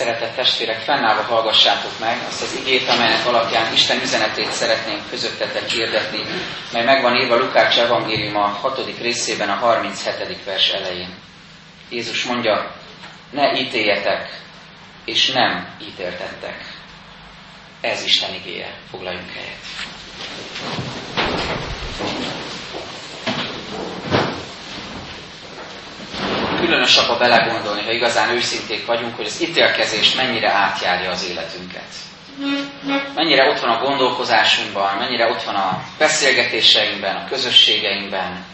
Szeretett testvérek, fennállva hallgassátok meg azt az igét, amelynek alapján Isten üzenetét szeretnénk közöttetek hirdetni, mely megvan írva Lukács evangélium a 6. részében a 37. vers elején. Jézus mondja, ne ítéljetek, és nem ítéltettek. Ez Isten igéje. Foglaljunk helyet. Különös abba belegondolni, ha igazán őszinték vagyunk, hogy az ítélkezés mennyire átjárja az életünket. Mennyire ott van a gondolkozásunkban, mennyire ott van a beszélgetéseinkben, a közösségeinkben,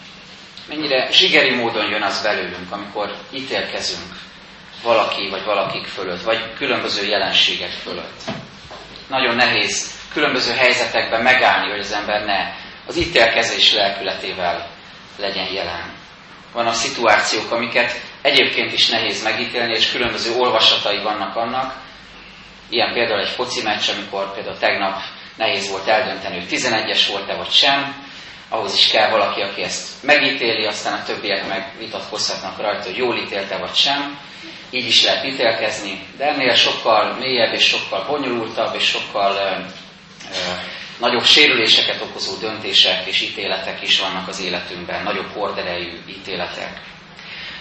mennyire zsigeri módon jön az belőlünk, amikor ítélkezünk valaki vagy valakik fölött, vagy különböző jelenségek fölött. Nagyon nehéz különböző helyzetekben megállni, hogy az ember ne az ítélkezés lelkületével legyen jelen vannak szituációk, amiket egyébként is nehéz megítélni, és különböző olvasatai vannak annak. Ilyen például egy foci meccs, amikor például tegnap nehéz volt eldönteni, hogy 11-es volt-e vagy sem. Ahhoz is kell valaki, aki ezt megítéli, aztán a többiek meg vitatkozhatnak rajta, hogy jól ítélte vagy sem. Így is lehet ítélkezni, de ennél sokkal mélyebb és sokkal bonyolultabb és sokkal ö, ö, nagyobb sérüléseket okozó döntések és ítéletek is vannak az életünkben, nagyobb horderejű ítéletek.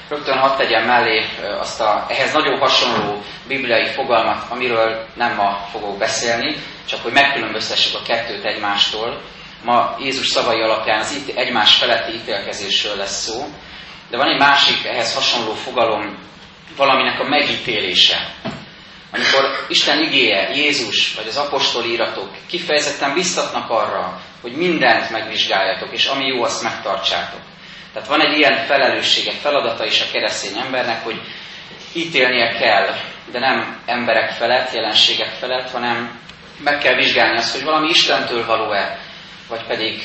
Rögtön hadd tegyem mellé azt a ehhez nagyon hasonló bibliai fogalmat, amiről nem ma fogok beszélni, csak hogy megkülönböztessük a kettőt egymástól. Ma Jézus szavai alapján az itt egymás feletti ítélkezésről lesz szó, de van egy másik ehhez hasonló fogalom, valaminek a megítélése. Amikor Isten igéje, Jézus vagy az apostoli iratok kifejezetten biztatnak arra, hogy mindent megvizsgáljatok, és ami jó, azt megtartsátok. Tehát van egy ilyen felelőssége, feladata is a keresztény embernek, hogy ítélnie kell, de nem emberek felett, jelenségek felett, hanem meg kell vizsgálni azt, hogy valami Istentől való-e, vagy pedig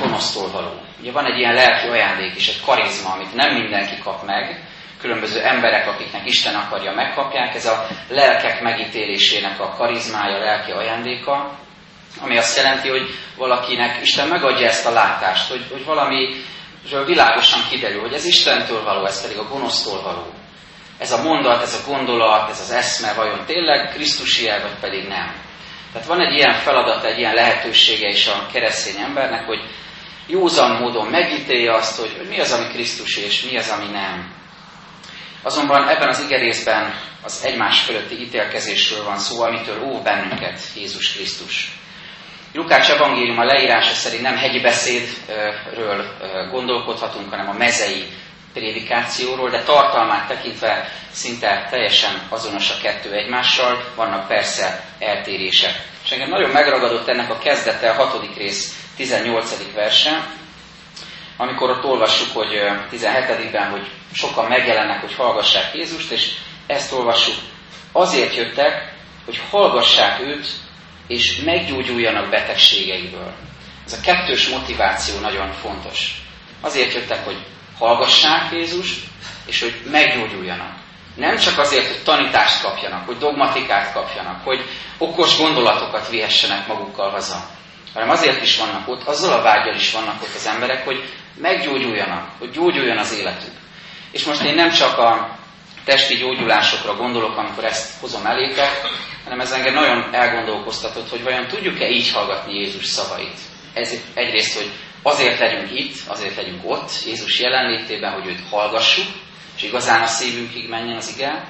gonosztól való. Ugye van egy ilyen lelki ajándék is, egy karizma, amit nem mindenki kap meg, különböző emberek, akiknek Isten akarja, megkapják. Ez a lelkek megítélésének a karizmája, lelki ajándéka, ami azt jelenti, hogy valakinek Isten megadja ezt a látást, hogy, hogy valami világosan kiderül, hogy ez Istentől való, ez pedig a gonosztól való. Ez a mondat, ez a gondolat, ez az eszme vajon tényleg Krisztusi el, vagy pedig nem. Tehát van egy ilyen feladat, egy ilyen lehetősége is a keresztény embernek, hogy józan módon megítélje azt, hogy, mi az, ami Krisztus és mi az, ami nem. Azonban ebben az igerészben az egymás fölötti ítélkezésről van szó, amitől óv bennünket Jézus Krisztus. Lukács a leírása szerint nem hegyi beszédről gondolkodhatunk, hanem a mezei prédikációról, de tartalmát tekintve szinte teljesen azonos a kettő egymással, vannak persze eltérések. És engem nagyon megragadott ennek a kezdete, a hatodik rész 18. verse, amikor ott olvassuk, hogy 17-ben, hogy sokan megjelennek, hogy hallgassák Jézust, és ezt olvassuk. Azért jöttek, hogy hallgassák őt, és meggyógyuljanak betegségeiből. Ez a kettős motiváció nagyon fontos. Azért jöttek, hogy hallgassák Jézust, és hogy meggyógyuljanak. Nem csak azért, hogy tanítást kapjanak, hogy dogmatikát kapjanak, hogy okos gondolatokat vihessenek magukkal haza, hanem azért is vannak ott, azzal a vágyal is vannak ott az emberek, hogy meggyógyuljanak, hogy gyógyuljon az életük. És most én nem csak a testi gyógyulásokra gondolok, amikor ezt hozom elétek, hanem ez engem nagyon elgondolkoztatott, hogy vajon tudjuk-e így hallgatni Jézus szavait. Ez egyrészt, hogy azért legyünk itt, azért legyünk ott, Jézus jelenlétében, hogy őt hallgassuk, és igazán a szívünkig menjen az ige.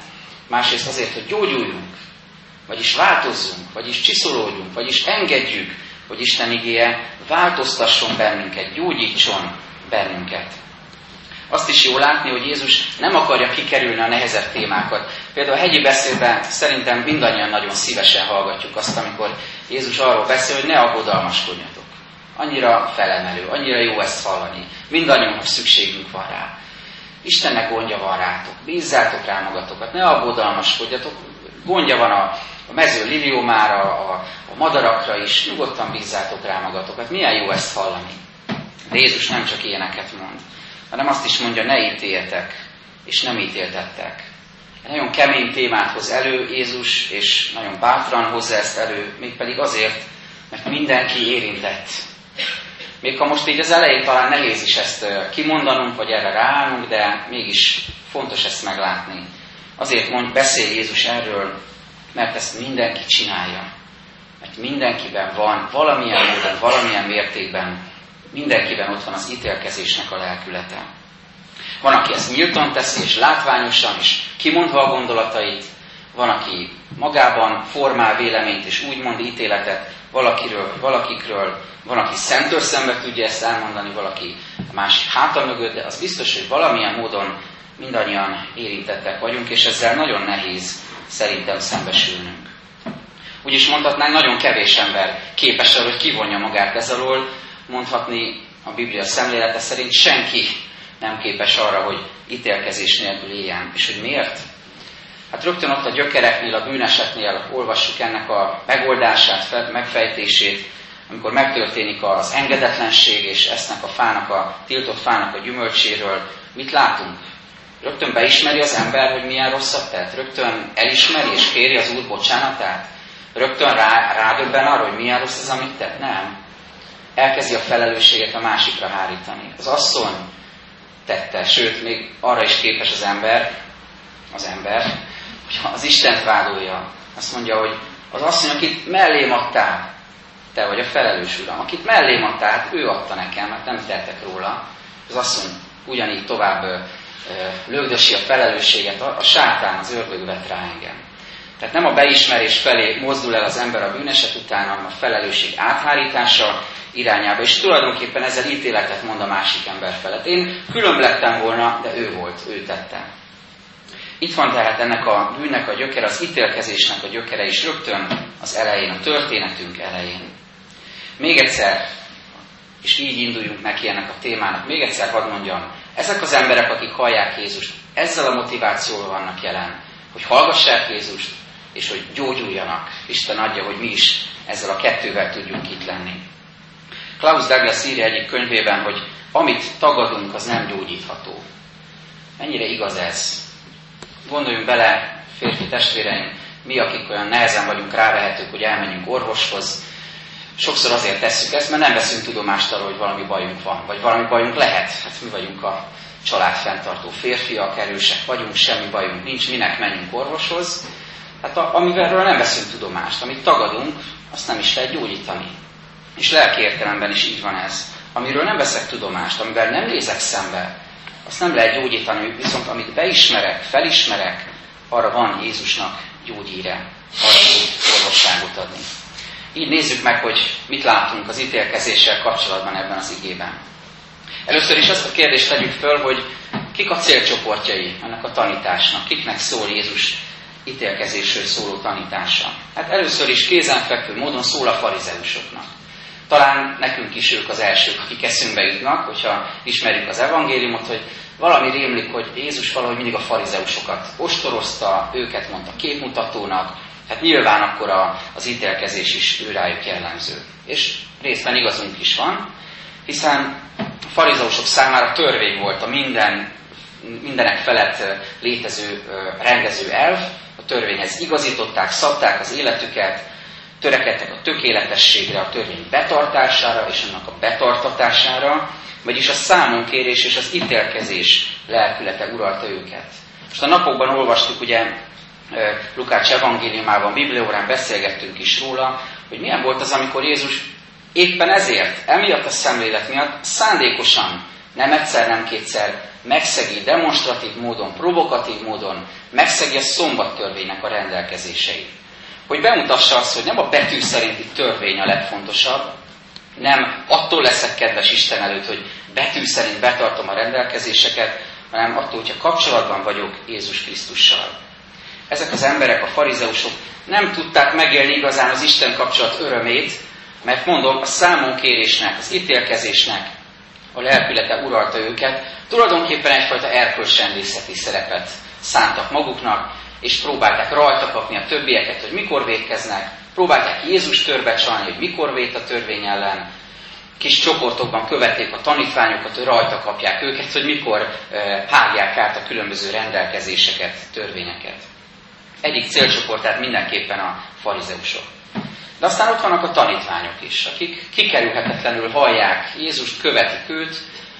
Másrészt azért, hogy gyógyuljunk, vagyis változzunk, vagyis csiszolódjunk, vagyis engedjük, hogy Isten igéje változtasson bennünket, gyógyítson bennünket. Azt is jó látni, hogy Jézus nem akarja kikerülni a nehezebb témákat. Például a hegyi beszédben szerintem mindannyian nagyon szívesen hallgatjuk azt, amikor Jézus arról beszél, hogy ne aggodalmaskodjatok. Annyira felemelő, annyira jó ezt hallani. Mindannyiunknak szükségünk van rá. Istennek gondja van rátok. Bízzátok rá magatokat, ne aggodalmaskodjatok. Gondja van a, a mező liliómára, a, a madarakra is. Nyugodtan bízzátok rá magatokat. Milyen jó ezt hallani. De Jézus nem csak ilyeneket mond, hanem azt is mondja, ne ítéljetek, és nem ítéltettek. Nagyon kemény témát hoz elő Jézus, és nagyon bátran hozza ezt elő, mégpedig azért, mert mindenki érintett. Még ha most így az elején talán nehéz is ezt kimondanunk, vagy erre ráállnunk, de mégis fontos ezt meglátni. Azért mond, beszél Jézus erről, Mert ezt mindenki csinálja. Mert mindenkiben van, valamilyen módon, valamilyen mértékben, mindenkiben ott van az ítélkezésnek a lelkülete. Van, aki ezt nyíltan teszi, és látványosan, és kimondva a gondolatait, van, aki magában formál véleményt, és úgy mond ítéletet valakiről, valakikről, van, aki szentől szembe tudja ezt elmondani, valaki a másik háta mögött, de az biztos, hogy valamilyen módon mindannyian érintettek vagyunk, és ezzel nagyon nehéz szerintem szembesülnünk. Úgy is mondhatnánk, nagyon kevés ember képes arra, hogy kivonja magát ez alól, mondhatni a Biblia szemlélete szerint senki nem képes arra, hogy ítélkezés nélkül éljen. És hogy miért? Hát rögtön ott a gyökereknél, a bűneseknél olvassuk ennek a megoldását, megfejtését, amikor megtörténik az engedetlenség, és esznek a fának, a tiltott fának a gyümölcséről, mit látunk? Rögtön beismeri az ember, hogy milyen rosszat tett? Rögtön elismeri és kéri az Úr bocsánatát? Rögtön rá, rádöbben arra, hogy milyen rossz az, amit tett? Nem. Elkezdi a felelősséget a másikra hárítani. Az asszony tette, sőt, még arra is képes az ember, az ember, hogyha az Istent vádolja, azt mondja, hogy az asszony, akit mellém adtál, te vagy a felelős uram, akit mellém adtál, hát ő adta nekem, mert nem tettek róla. Az asszony ugyanígy tovább lögdösi a felelősséget, a, a sátán, az ördög vett rá engem. Tehát nem a beismerés felé mozdul el az ember a bűneset után, hanem a felelősség áthárítása irányába, és tulajdonképpen ezzel ítéletet mond a másik ember felett. Én különb lettem volna, de ő volt, ő tette. Itt van tehát ennek a bűnnek a gyökere, az ítélkezésnek a gyökere is rögtön az elején, a történetünk elején. Még egyszer, és így induljunk neki ennek a témának, még egyszer hadd mondjam, ezek az emberek, akik hallják Jézust, ezzel a motivációval vannak jelen, hogy hallgassák Jézust, és hogy gyógyuljanak. Isten adja, hogy mi is ezzel a kettővel tudjunk itt lenni. Klaus Douglas írja egyik könyvében, hogy amit tagadunk, az nem gyógyítható. Mennyire igaz ez? Gondoljunk bele, férfi testvéreim, mi, akik olyan nehezen vagyunk rávehetők, hogy elmenjünk orvoshoz, sokszor azért tesszük ezt, mert nem veszünk tudomást arról, hogy valami bajunk van, vagy valami bajunk lehet. Hát mi vagyunk a család férfiak, erősek vagyunk, semmi bajunk nincs, minek menjünk orvoshoz. Hát a, amivel nem veszünk tudomást, amit tagadunk, azt nem is lehet gyógyítani. És lelki értelemben is így van ez. Amiről nem veszek tudomást, amivel nem nézek szembe, azt nem lehet gyógyítani, viszont amit beismerek, felismerek, arra van Jézusnak gyógyíre, arra tud orvosságot adni. Így nézzük meg, hogy mit látunk az ítélkezéssel kapcsolatban ebben az igében. Először is azt a kérdést tegyük föl, hogy kik a célcsoportjai ennek a tanításnak, kiknek szól Jézus ítélkezésről szóló tanítása. Hát először is kézenfekvő módon szól a farizeusoknak. Talán nekünk is ők az elsők, akik eszünkbe jutnak, hogyha ismerjük az evangéliumot, hogy valami rémlik, hogy Jézus valahogy mindig a farizeusokat ostorozta, őket mondta képmutatónak, hát nyilván akkor a, az ítélkezés is őrájuk jellemző. És részben igazunk is van, hiszen a farizeusok számára törvény volt a minden, mindenek felett létező rendező elv, a törvényhez igazították, szabták az életüket, törekedtek a tökéletességre, a törvény betartására és annak a betartatására, vagyis a számonkérés és az ítélkezés lelkülete uralta őket. Most a napokban olvastuk ugye Lukács evangéliumában, Bibliórán beszélgettünk is róla, hogy milyen volt az, amikor Jézus éppen ezért, emiatt a szemlélet miatt szándékosan, nem egyszer, nem kétszer megszegi demonstratív módon, provokatív módon, megszegi a szombattörvénynek a rendelkezéseit. Hogy bemutassa azt, hogy nem a betű szerinti törvény a legfontosabb, nem attól leszek kedves Isten előtt, hogy betű szerint betartom a rendelkezéseket, hanem attól, hogyha kapcsolatban vagyok Jézus Krisztussal. Ezek az emberek, a farizeusok nem tudták megélni igazán az Isten kapcsolat örömét, mert mondom, a számonkérésnek, az ítélkezésnek a lelkülete uralta őket, tulajdonképpen egyfajta erkölcsrendészeti szerepet szántak maguknak, és próbálták rajta kapni a többieket, hogy mikor védkeznek, próbálták Jézus törbe csalni, hogy mikor vét a törvény ellen, kis csoportokban követték a tanítványokat, hogy rajta kapják őket, hogy mikor hágják át a különböző rendelkezéseket, törvényeket. Egyik célcsoport tehát mindenképpen a farizeusok. De aztán ott vannak a tanítványok is, akik kikerülhetetlenül hallják Jézust, követik őt,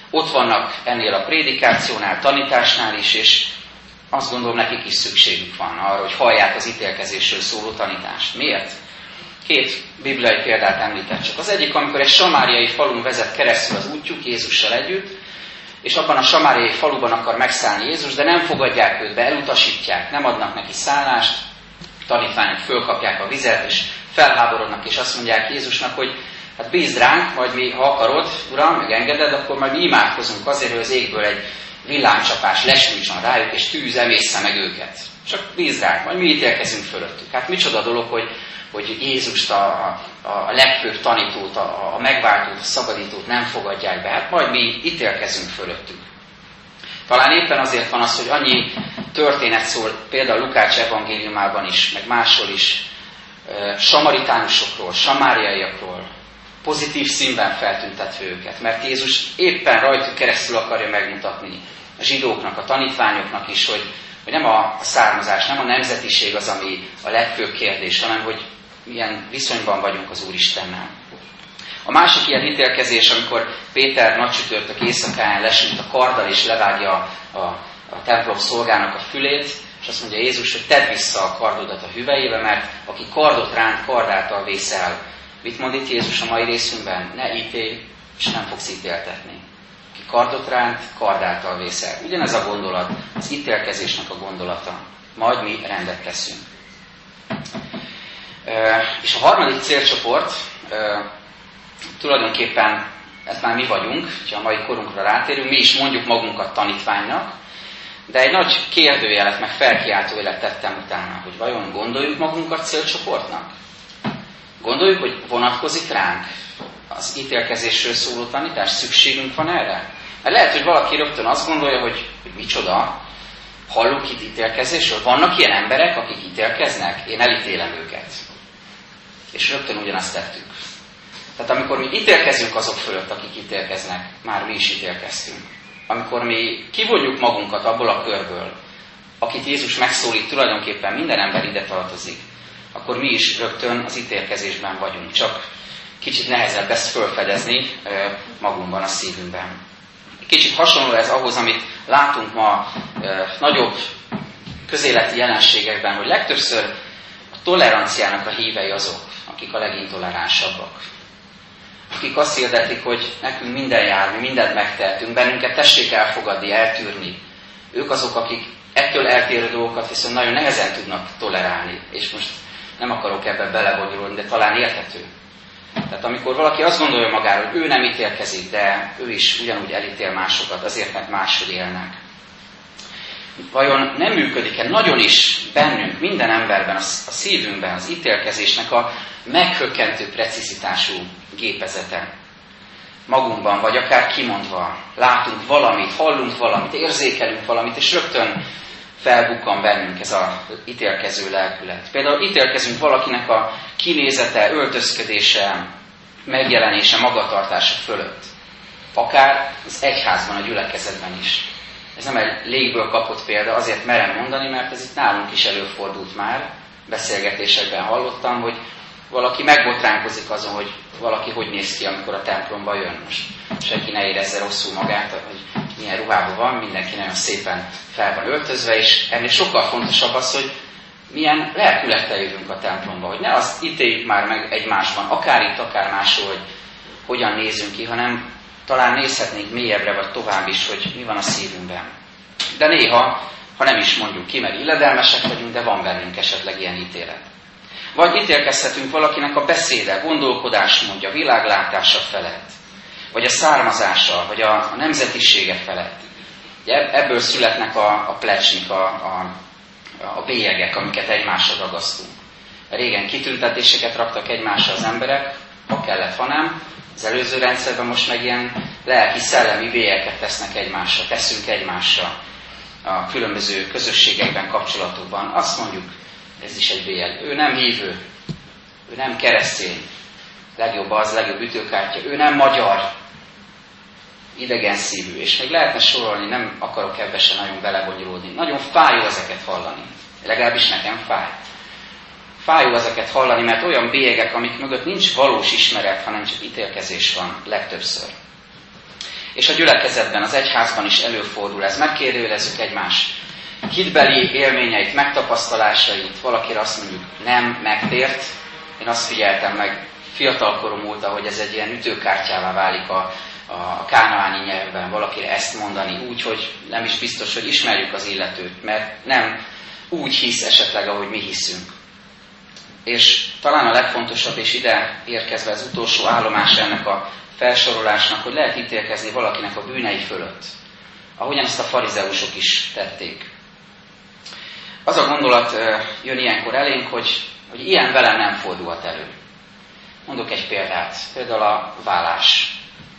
ott vannak ennél a prédikációnál, tanításnál is, és azt gondolom, nekik is szükségük van arra, hogy hallják az ítélkezésről szóló tanítást. Miért? Két bibliai példát említett csak. Az egyik, amikor egy samáriai falun vezet keresztül az útjuk Jézussal együtt, és abban a samáriai faluban akar megszállni Jézus, de nem fogadják őt be, elutasítják, nem adnak neki szállást, tanítványok fölkapják a vizet, és felháborodnak, és azt mondják Jézusnak, hogy hát bízd ránk, majd mi, ha akarod, Uram, meg engeded, akkor majd mi imádkozunk azért, hogy az égből egy villámcsapás lesújtson rájuk, és tűz emészze meg őket. Csak bízd ránk, majd mi ítélkezünk fölöttük. Hát micsoda dolog, hogy, hogy Jézust, a, a, a legfőbb tanítót, a, a megváltót, a szabadítót nem fogadják be. Hát majd mi ítélkezünk fölöttük. Talán éppen azért van az, hogy annyi történet szól, például Lukács evangéliumában is, meg máshol is, samaritánusokról, samáriaiakról, pozitív színben feltüntetve őket, mert Jézus éppen rajtuk keresztül akarja megmutatni a zsidóknak, a tanítványoknak is, hogy, hogy nem a származás, nem a nemzetiség az, ami a legfőbb kérdés, hanem hogy milyen viszonyban vagyunk az Úristennel. A másik ilyen ítélkezés, amikor Péter nagycsütörtök éjszakán lesült a karddal és levágja a, a templom szolgának a fülét, és azt mondja Jézus, hogy tedd vissza a kardodat a hüvelyébe, mert aki kardot ránt, kardáltal vészel. Mit mond itt Jézus a mai részünkben? Ne ítélj, és nem fogsz ítéltetni. Aki kardot ránt, kardáltal vészel. Ugyanez a gondolat, az ítélkezésnek a gondolata. Majd mi rendet teszünk. És a harmadik célcsoport, tulajdonképpen ez már mi vagyunk, ha a mai korunkra rátérünk, mi is mondjuk magunkat tanítványnak, de egy nagy kérdőjelet, meg felkiáltójelet tettem utána, hogy vajon gondoljuk magunkat célcsoportnak? Gondoljuk, hogy vonatkozik ránk az ítélkezésről szóló tanítás? Szükségünk van erre? Mert lehet, hogy valaki rögtön azt gondolja, hogy, hogy micsoda, hallunk itt ítélkezésről. Vannak ilyen emberek, akik ítélkeznek, én elítélem őket. És rögtön ugyanazt tettük. Tehát amikor mi ítélkezünk azok fölött, akik ítélkeznek, már mi is ítélkeztünk. Amikor mi kivonjuk magunkat abból a körből, akit Jézus megszólít, tulajdonképpen minden ember ide tartozik, akkor mi is rögtön az ítélkezésben vagyunk. Csak kicsit nehezebb ezt felfedezni magunkban, a szívünkben. Kicsit hasonló ez ahhoz, amit látunk ma nagyobb közéleti jelenségekben, hogy legtöbbször a toleranciának a hívei azok, akik a legintoleránsabbak. Akik azt hirdetik, hogy nekünk minden jár, mi mindent megtehetünk, bennünket tessék elfogadni, eltűrni. Ők azok, akik ettől eltérő dolgokat viszont nagyon nehezen tudnak tolerálni. És most nem akarok ebbe belebonyolulni, de talán érthető. Tehát amikor valaki azt gondolja magáról, hogy ő nem ítélkezik, de ő is ugyanúgy elítél másokat, azért, mert máshogy élnek. Vajon nem működik-e nagyon is bennünk, minden emberben, a szívünkben az ítélkezésnek a meghökkentő precizitású gépezete? Magunkban, vagy akár kimondva, látunk valamit, hallunk valamit, érzékelünk valamit, és rögtön felbukkan bennünk ez a ítélkező lelkület. Például ítélkezünk valakinek a kinézete, öltözködése, megjelenése, magatartása fölött. Akár az egyházban, a gyülekezetben is. Ez nem egy légből kapott példa, azért merem mondani, mert ez itt nálunk is előfordult már. Beszélgetésekben hallottam, hogy valaki megbotránkozik azon, hogy valaki hogy néz ki, amikor a templomba jön. Most senki ne érezze rosszul magát, hogy milyen ruhában van, mindenki nagyon szépen fel van öltözve, és ennél sokkal fontosabb az, hogy milyen lelkülettel jövünk a templomba, hogy ne azt ítéljük már meg egymásban, akár itt, akár máshol, hogy hogyan nézünk ki, hanem talán nézhetnénk mélyebbre, vagy tovább is, hogy mi van a szívünkben. De néha, ha nem is mondjuk ki, mert illedelmesek vagyunk, de van bennünk esetleg ilyen ítélet. Vagy ítélkezhetünk valakinek a beszéde, gondolkodás mondja, világlátása felett vagy a származása, vagy a, a nemzetisége felett. Ebből születnek a, a plecsnik, a, a, a bélyegek, amiket egymásra ragasztunk. Régen kitüntetéseket raktak egymásra az emberek, ha kellett, ha nem. Az előző rendszerben most meg ilyen lelki-szellemi bélyeket tesznek egymásra, teszünk egymásra a különböző közösségekben, kapcsolatokban. Azt mondjuk, ez is egy bélyeg. Ő nem hívő, ő nem keresztény, legjobb az, legjobb ütőkártya, ő nem magyar, idegen szívű, és még lehetne sorolni, nem akarok ebbe se nagyon belebonyolódni. Nagyon fájó ezeket hallani. Legalábbis nekem fáj. Fájó ezeket hallani, mert olyan bélyegek, amik mögött nincs valós ismeret, hanem csak ítélkezés van legtöbbször. És a gyülekezetben, az egyházban is előfordul ez. Megkérdőjelezzük egymás hitbeli élményeit, megtapasztalásait valakire azt mondjuk nem megtért. Én azt figyeltem meg fiatalkorom óta, hogy ez egy ilyen ütőkártyává válik a, a kánaáni nyelvben valakire ezt mondani úgy, hogy nem is biztos, hogy ismerjük az illetőt, mert nem úgy hisz esetleg, ahogy mi hiszünk. És talán a legfontosabb, és ide érkezve az utolsó állomás ennek a felsorolásnak, hogy lehet ítélkezni valakinek a bűnei fölött, ahogyan ezt a farizeusok is tették. Az a gondolat jön ilyenkor elénk, hogy, hogy ilyen velem nem fordulhat elő. Mondok egy példát, például a vállás,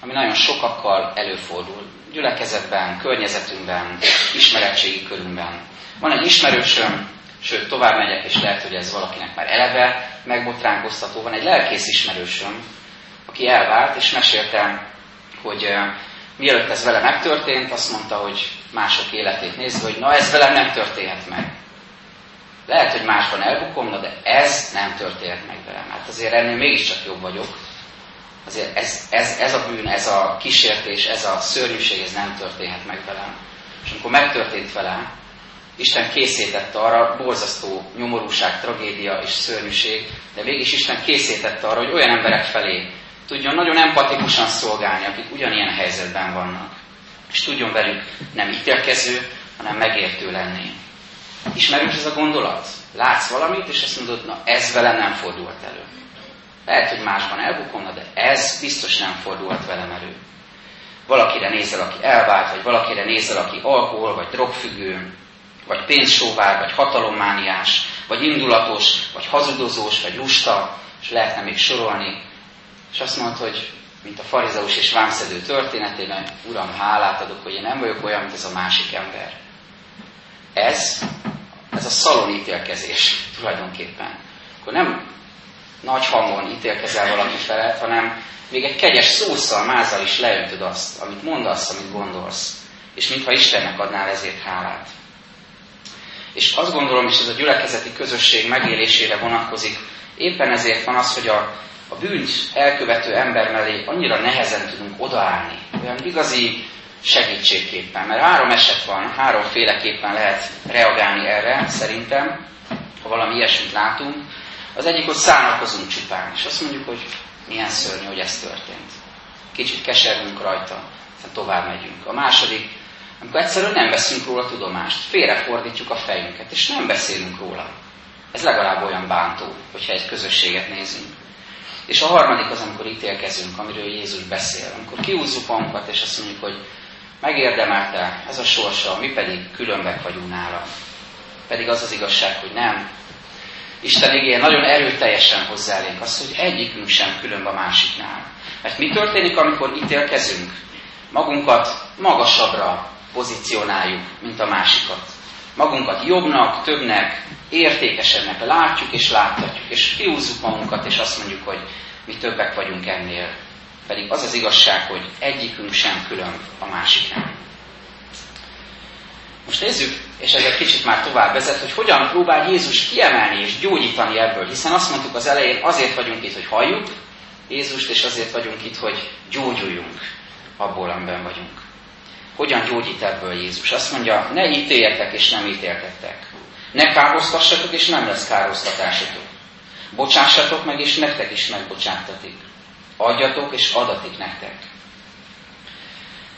ami nagyon sokakkal előfordul. Gyülekezetben, környezetünkben, ismeretségi körünkben. Van egy ismerősöm, sőt tovább megyek, és lehet, hogy ez valakinek már eleve megbotránkoztató. Van egy lelkész ismerősöm, aki elvált, és meséltem, hogy uh, mielőtt ez vele megtörtént, azt mondta, hogy mások életét nézve, hogy na ez velem nem történhet meg. Lehet, hogy másban elbukom, de ez nem történhet meg velem. Hát azért ennél mégiscsak jobb vagyok. Azért ez, ez, ez a bűn, ez a kísértés, ez a szörnyűség, ez nem történhet meg velem. És amikor megtörtént velem, Isten készítette arra, borzasztó nyomorúság, tragédia és szörnyűség, de mégis Isten készítette arra, hogy olyan emberek felé tudjon nagyon empatikusan szolgálni, akik ugyanilyen helyzetben vannak. És tudjon velük nem ítélkező, hanem megértő lenni. Ismerős ez a gondolat? Látsz valamit, és azt mondod, na ez velem nem fordult elő. Lehet, hogy másban elbukom, de ez biztos nem fordult velem elő. Valakire nézel, aki elvált, vagy valakire nézel, aki alkohol, vagy drogfüggő, vagy pénzsóvár, vagy hatalommániás, vagy indulatos, vagy hazudozós, vagy lusta, és lehetne még sorolni. És azt mondod, hogy mint a farizeus és vámszedő történetében, Uram, hálát adok, hogy én nem vagyok olyan, mint ez a másik ember. Ez, ez a szalon ítélkezés tulajdonképpen. Akkor nem nagy hangon ítélkezel valaki felett, hanem még egy kegyes szószal, mázal is leöntöd azt, amit mondasz, amit gondolsz. És mintha Istennek adnál ezért hálát. És azt gondolom, és ez a gyülekezeti közösség megélésére vonatkozik, éppen ezért van az, hogy a, a bűnt elkövető ember mellé annyira nehezen tudunk odaállni. Olyan igazi segítségképpen. Mert három eset van, háromféleképpen lehet reagálni erre, szerintem, ha valami ilyesmit látunk. Az egyik, hogy szánakozunk csupán, és azt mondjuk, hogy milyen szörnyű, hogy ez történt. Kicsit keserünk rajta, aztán tovább megyünk. A második, amikor egyszerűen nem veszünk róla tudomást, félrefordítjuk a fejünket, és nem beszélünk róla. Ez legalább olyan bántó, hogyha egy közösséget nézünk. És a harmadik az, amikor ítélkezünk, amiről Jézus beszél. Amikor kiúzzuk magunkat, és azt mondjuk, hogy megérdemelte ez a sorsa, mi pedig különbek vagyunk nála. Pedig az az igazság, hogy nem. Isten igéje nagyon erőteljesen hozzálénk azt, hogy egyikünk sem különb a másiknál. Mert mi történik, amikor ítélkezünk? Magunkat magasabbra pozícionáljuk, mint a másikat. Magunkat jobbnak, többnek, értékesebbnek látjuk és láthatjuk, és kiúzzuk magunkat, és azt mondjuk, hogy mi többek vagyunk ennél. Pedig az az igazság, hogy egyikünk sem külön a másiknál. Most nézzük, és ez egy kicsit már tovább vezet, hogy hogyan próbál Jézus kiemelni és gyógyítani ebből, hiszen azt mondtuk az elején, azért vagyunk itt, hogy halljuk Jézust, és azért vagyunk itt, hogy gyógyuljunk abból, amiben vagyunk. Hogyan gyógyít ebből Jézus? Azt mondja, ne ítéljetek és nem ítéltettek. Ne károsztassatok és nem lesz károsztatásotok. Bocsássatok meg és nektek is megbocsátatik. Adjatok és adatik nektek.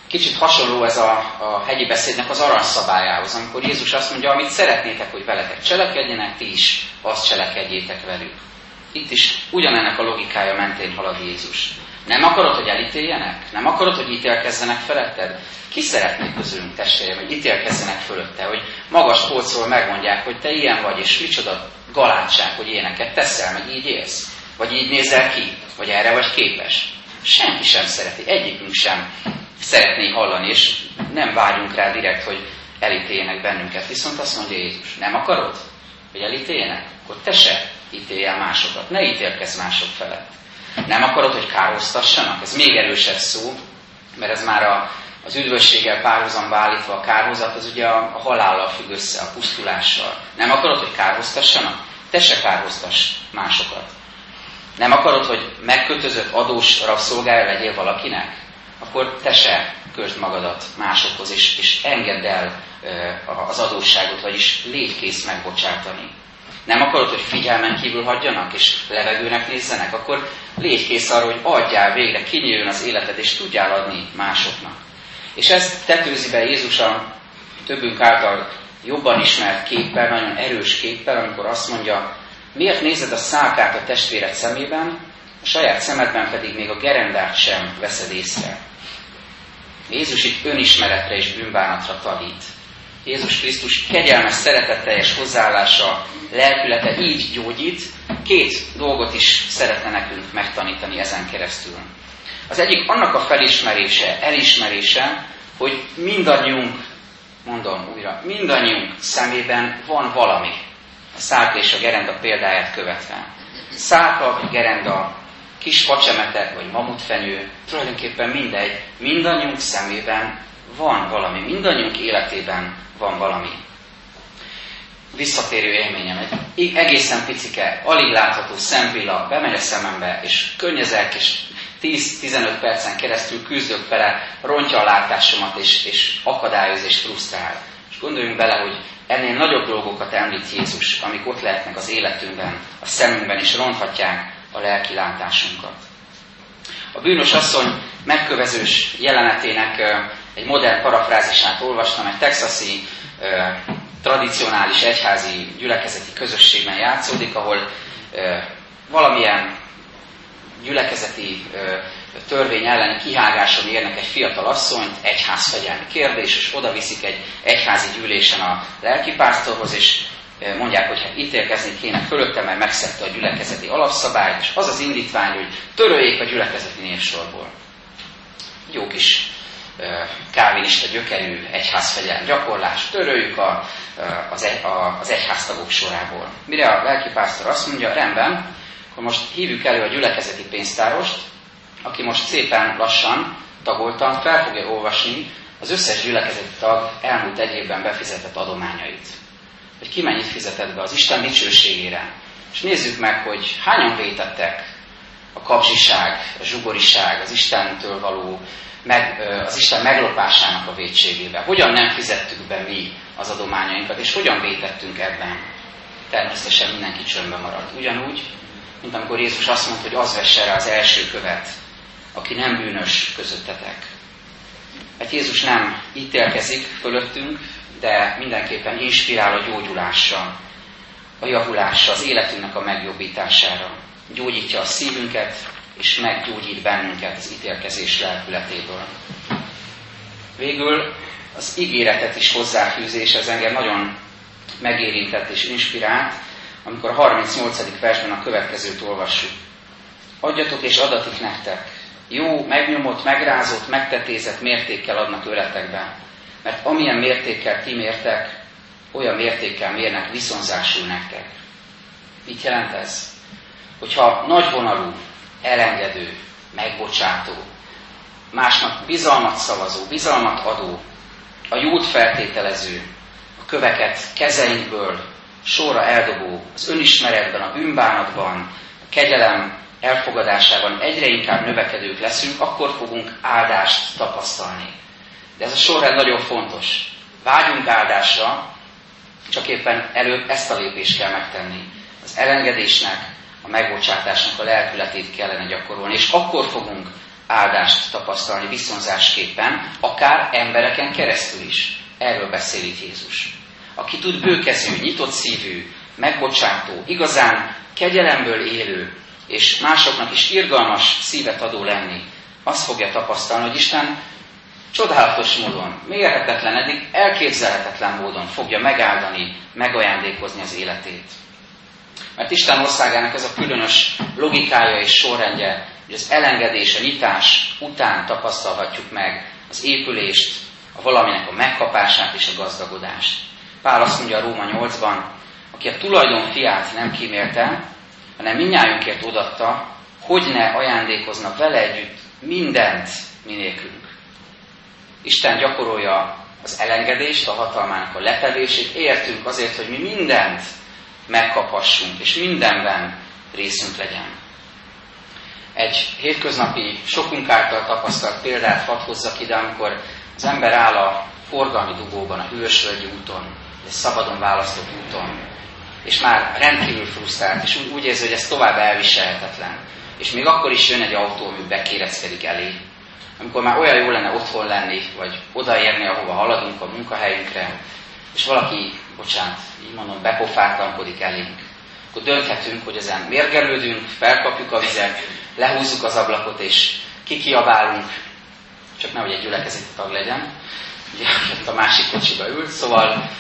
Kicsit hasonló ez a, a hegyi beszédnek az aranyszabályához, amikor Jézus azt mondja, amit szeretnétek, hogy veletek cselekedjenek, ti is azt cselekedjétek velük. Itt is ugyanennek a logikája mentén halad Jézus. Nem akarod, hogy elítéljenek? Nem akarod, hogy ítélkezzenek feletted? Ki szeretné közülünk testvérem, hogy ítélkezzenek fölötte, hogy magas polcról megmondják, hogy te ilyen vagy, és micsoda galátság, hogy éneket teszel, meg így élsz? Vagy így nézel ki? Vagy erre vagy képes? Senki sem szereti, egyikünk sem szeretné hallani, és nem várjunk rá direkt, hogy elítéljenek bennünket. Viszont azt mondja Jézus, nem akarod, hogy elítéljenek? Akkor te se ítélj másokat, ne ítélkezz mások felett. Nem akarod, hogy kárhoztassanak? Ez még erősebb szó, mert ez már a, az üdvösséggel párhuzamba állítva a kárhozat, az ugye a, a halállal függ össze, a pusztulással. Nem akarod, hogy kárhoztassanak? Te se kárhoztass másokat. Nem akarod, hogy megkötözött adós rabszolgája legyél valakinek? Akkor te se közd magadat másokhoz, és, és engedd el az adósságot, vagyis légy kész megbocsátani. Nem akarod, hogy figyelmen kívül hagyjanak, és levegőnek nézzenek, akkor légy kész arra, hogy adjál végre, kinyíljon az életed, és tudjál adni másoknak. És ezt tetőzi be Jézus a többünk által jobban ismert képpel, nagyon erős képpel, amikor azt mondja, miért nézed a szálkát a testvéred szemében, a saját szemedben pedig még a gerendát sem veszed észre. Jézus itt önismeretre és bűnbánatra tanít. Jézus Krisztus kegyelmes, szeretetteljes hozzáállása, lelkülete így gyógyít, két dolgot is szeretne nekünk megtanítani ezen keresztül. Az egyik annak a felismerése, elismerése, hogy mindannyiunk, mondom újra, mindannyiunk szemében van valami. A szálka és a gerenda példáját követve. Szálka vagy gerenda, kis facsemete vagy mamutfenyő, tulajdonképpen mindegy, mindannyiunk szemében van valami, mindannyiunk életében van valami. Visszatérő élményem, egy egészen picike, alig látható szempilla, bemegy a szemembe, és könnyezek, és 10-15 percen keresztül küzdök vele, rontja a látásomat, és, és akadályoz, és frusztrál. És gondoljunk bele, hogy ennél nagyobb dolgokat említ Jézus, amik ott lehetnek az életünkben, a szemünkben, és ronthatják a lelki látásunkat. A bűnös asszony megkövezős jelenetének egy modern parafrázisát olvastam, egy texasi tradicionális egyházi gyülekezeti közösségben játszódik, ahol valamilyen gyülekezeti törvény elleni kihágáson érnek egy fiatal asszonyt, egyházfegyelmi kérdés, és oda viszik egy egyházi gyűlésen a lelkipásztorhoz, és mondják, hogy hát ítélkezni kéne fölötte, mert megszegte a gyülekezeti alapszabályt, és az az indítvány, hogy töröljék a gyülekezeti névsorból. Jó kis kávinista gyökerű egyházfegyelem gyakorlás, töröljük a, az, egy, a, az egyháztagok sorából. Mire a lelkipásztor azt mondja, rendben, akkor most hívjuk elő a gyülekezeti pénztárost, aki most szépen lassan, tagoltan fel fogja olvasni az összes gyülekezeti tag elmúlt egy évben befizetett adományait. Hogy ki mennyit fizetett be az Isten dicsőségére. És nézzük meg, hogy hányan vétettek a kapzsiság, a zsugoriság, az Istentől való meg, az Isten meglopásának a vétségébe. Hogyan nem fizettük be mi az adományainkat, és hogyan vétettünk ebben. Természetesen mindenki csöndben maradt. Ugyanúgy, mint amikor Jézus azt mondta, hogy az vesse rá az első követ, aki nem bűnös közöttetek. Mert Jézus nem ítélkezik fölöttünk, de mindenképpen inspirál a gyógyulásra, a javulásra, az életünknek a megjobbítására. Gyógyítja a szívünket, és meggyógyít bennünket az ítélkezés lelkületéből. Végül az ígéretet is hozzáfűzés, ez engem nagyon megérintett és inspirált, amikor a 38. versben a következőt olvassuk. Adjatok és adatik nektek. Jó, megnyomott, megrázott, megtetézett mértékkel adnak öletekbe. Mert amilyen mértékkel ti mértek, olyan mértékkel mérnek viszonzásul nektek. Mit jelent ez? Hogyha nagyvonalú, elengedő, megbocsátó, másnak bizalmat szavazó, bizalmat adó, a jót feltételező, a köveket kezeinkből sorra eldobó, az önismeretben, a bűnbánatban, a kegyelem elfogadásában egyre inkább növekedők leszünk, akkor fogunk áldást tapasztalni. De ez a sorrend nagyon fontos. Vágyunk áldásra, csak éppen előbb ezt a lépést kell megtenni. Az elengedésnek, a megbocsátásnak a lelkületét kellene gyakorolni, és akkor fogunk áldást tapasztalni viszonzásképpen, akár embereken keresztül is. Erről beszél itt Jézus. Aki tud bőkezű, nyitott szívű, megbocsátó, igazán kegyelemből élő, és másoknak is irgalmas szívet adó lenni, azt fogja tapasztalni, hogy Isten csodálatos módon, mérhetetlen, eddig elképzelhetetlen módon fogja megáldani, megajándékozni az életét. Mert Isten országának ez a különös logikája és sorrendje, hogy az elengedés, a nyitás után tapasztalhatjuk meg az épülést, a valaminek a megkapását és a gazdagodást. Pál azt mondja a Róma 8-ban, aki a tulajdon fiát nem kímélte, hanem minnyájunkért odatta, hogy ne ajándékozna vele együtt mindent minélkülünk. Isten gyakorolja az elengedést, a hatalmának a letelését, értünk azért, hogy mi mindent megkaphassunk, és mindenben részünk legyen. Egy hétköznapi, sokunk által tapasztalt példát hadd hozzak ide, amikor az ember áll a forgalmi dugóban, a hűvösvölgyi úton, egy szabadon választott úton, és már rendkívül frusztrált, és úgy, úgy érzi, hogy ez tovább elviselhetetlen. És még akkor is jön egy autó, ami bekéreckedik elé. Amikor már olyan jó lenne otthon lenni, vagy odaérni, ahova haladunk a munkahelyünkre, és valaki, bocsánat, így mondom, bepofátlankodik elénk, akkor dönthetünk, hogy ezen mérgelődünk, felkapjuk a vizet, lehúzzuk az ablakot, és kikiabálunk, csak nehogy egy gyülekezeti tag legyen, ugye a másik kocsiba ült, szóval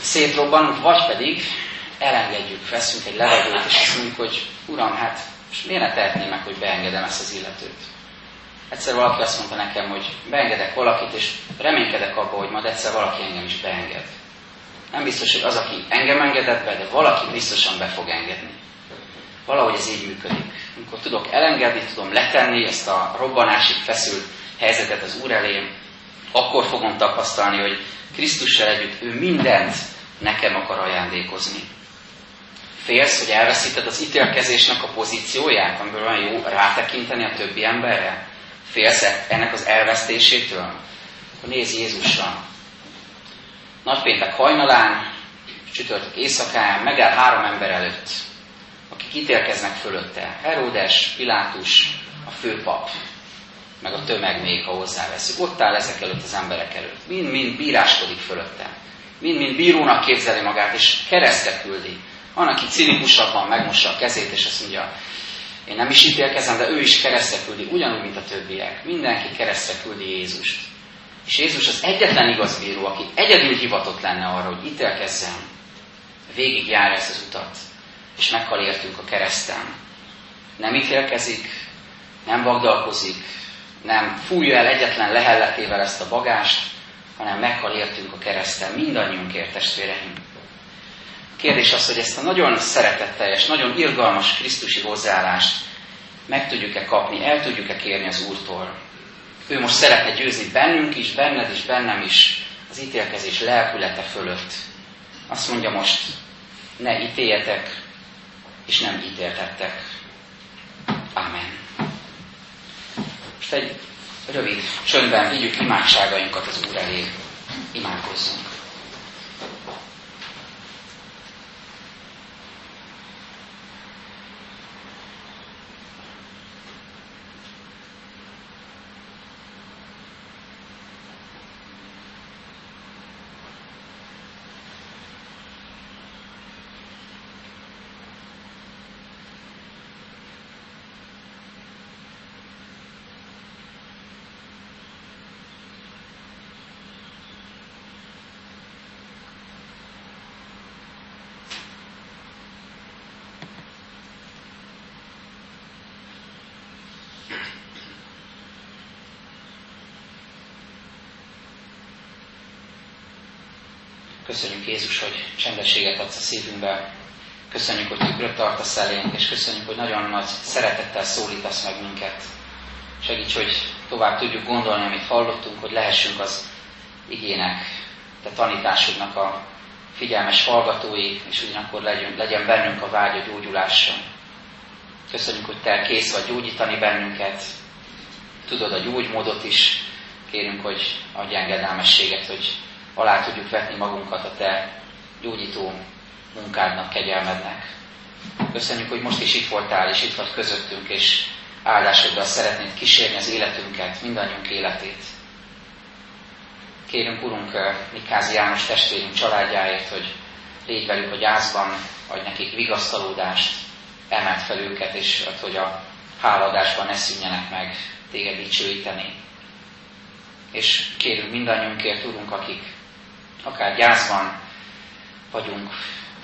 szétrobbanunk, vagy pedig elengedjük, veszünk egy levegőt, és azt mondjuk, hogy Uram, hát és miért ne tehetném meg, hogy beengedem ezt az illetőt? Egyszer valaki azt mondta nekem, hogy beengedek valakit, és reménykedek abba, hogy majd egyszer valaki engem is beenged. Nem biztos, hogy az, aki engem engedett be, de valaki biztosan be fog engedni. Valahogy ez így működik. Amikor tudok elengedni, tudom letenni ezt a robbanásig feszült helyzetet az Úr elé, akkor fogom tapasztalni, hogy Krisztussal együtt ő mindent nekem akar ajándékozni. Félsz, hogy elveszíted az ítélkezésnek a pozícióját, amiből olyan jó rátekinteni a többi emberre? Félsz ennek az elvesztésétől? Akkor nézz Jézusra. Nagypéntek hajnalán, csütörtök éjszakán megáll három ember előtt, akik ítélkeznek fölötte. Heródes, Pilátus, a főpap, meg a tömeg még, ha hozzáveszünk. Ott áll ezek előtt az emberek előtt. Mind-mind bíráskodik fölötte. Mind-mind bírónak képzeli magát, és keresztre küldi. Van, aki cinikusabban megmossa a kezét, és azt mondja, én nem is ítélkezem, de ő is keresztre küldi, ugyanúgy, mint a többiek. Mindenki keresztre küldi Jézust. És Jézus az egyetlen igaz bíró, aki egyedül hivatott lenne arra, hogy ítélkezzen, végig jár ezt az utat, és meghal értünk a kereszten. Nem ítélkezik, nem vagdalkozik, nem fújja el egyetlen lehelletével ezt a bagást, hanem meghal értünk a kereszten, mindannyiunkért, testvéreim. Kérdés az, hogy ezt a nagyon szeretetteljes, nagyon irgalmas Krisztusi hozzáállást meg tudjuk-e kapni, el tudjuk-e kérni az Úrtól. Ő most szeretne győzni bennünk is, benned is, bennem is az ítélkezés lelkülete fölött. Azt mondja most, ne ítéljetek, és nem ítéltettek. Amen. Most egy rövid csöndben vigyük imádságainkat az Úr elé. Imádkozzunk. Köszönjük Jézus, hogy csendességet adsz a szívünkbe. Köszönjük, hogy tükröt tartasz elénk, és köszönjük, hogy nagyon nagy szeretettel szólítasz meg minket. Segíts, hogy tovább tudjuk gondolni, amit hallottunk, hogy lehessünk az igének, te tanításodnak a figyelmes hallgatói, és ugyanakkor legyen, legyen bennünk a vágy a gyógyulásra. Köszönjük, hogy te kész vagy gyógyítani bennünket, tudod a gyógymódot is, kérünk, hogy adj engedelmességet, hogy alá tudjuk vetni magunkat a Te gyógyító munkádnak, kegyelmednek. Köszönjük, hogy most is itt voltál, és itt vagy közöttünk, és áldásoddal szeretnéd kísérni az életünket, mindannyiunk életét. Kérünk, Urunk, Mikázi János testvérünk családjáért, hogy légy velük a gyászban, adj nekik vigasztalódást, emelt fel őket, és ad, hogy a háladásban ne szűnjenek meg téged dicsőíteni. És kérünk mindannyiunkért, Urunk, akik akár gyászban vagyunk,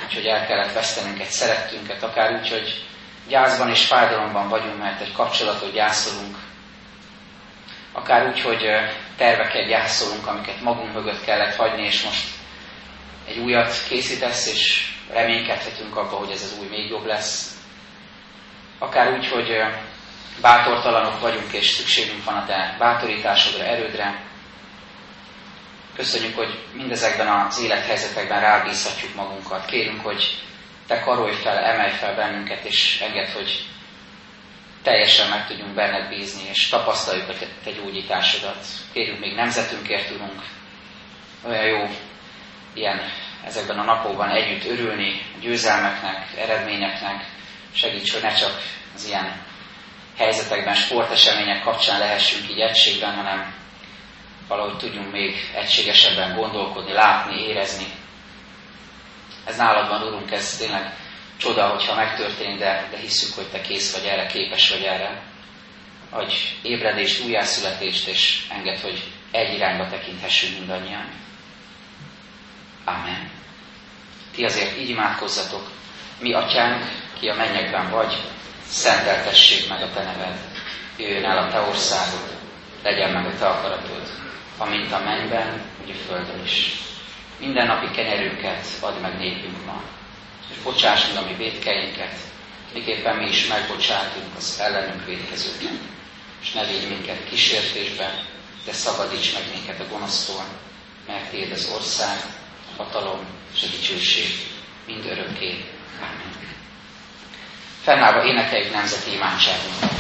úgyhogy el kellett vesztenünk egy szerettünket, akár úgy, hogy gyászban és fájdalomban vagyunk, mert egy kapcsolatot gyászolunk, akár úgy, hogy terveket gyászolunk, amiket magunk mögött kellett hagyni, és most egy újat készítesz, és reménykedhetünk abba, hogy ez az új még jobb lesz. Akár úgy, hogy bátortalanok vagyunk, és szükségünk van a te bátorításodra, erődre, Köszönjük, hogy mindezekben az élethelyzetekben rábízhatjuk magunkat. Kérünk, hogy te karolj fel, emelj fel bennünket, és engedd, hogy teljesen meg tudjunk benned bízni, és tapasztaljuk a te gyógyításodat. Kérjük, még nemzetünkért tudunk olyan jó ilyen ezekben a napokban együtt örülni győzelmeknek, eredményeknek. Segíts, hogy ne csak az ilyen helyzetekben, sportesemények kapcsán lehessünk így egységben, hanem valahogy tudjunk még egységesebben gondolkodni, látni, érezni. Ez nálad van, Urunk, ez tényleg csoda, hogyha megtörténik, de, de hiszük, hogy Te kész vagy erre, képes vagy erre. Adj ébredést, újjászületést, és enged, hogy egy irányba tekinthessünk mindannyian. Amen. Ti azért így imádkozzatok. Mi, Atyánk, ki a mennyekben vagy, szenteltessék meg a Te neved. Jöjjön el a Te országod, legyen meg a Te akaratod, amint a mennyben, úgy a földön is. Minden napi kenyerünket add meg nékünk ma, és bocsáss meg a mi védkeinket, miképpen mi is megbocsátunk az ellenünk védkezőknek. És ne légy minket kísértésben, de szabadíts meg minket a gonosztól, mert Téd az ország, a hatalom és a dicsőség mind örökké. Amen. Fennállva énekeljük nemzeti imádságunkat.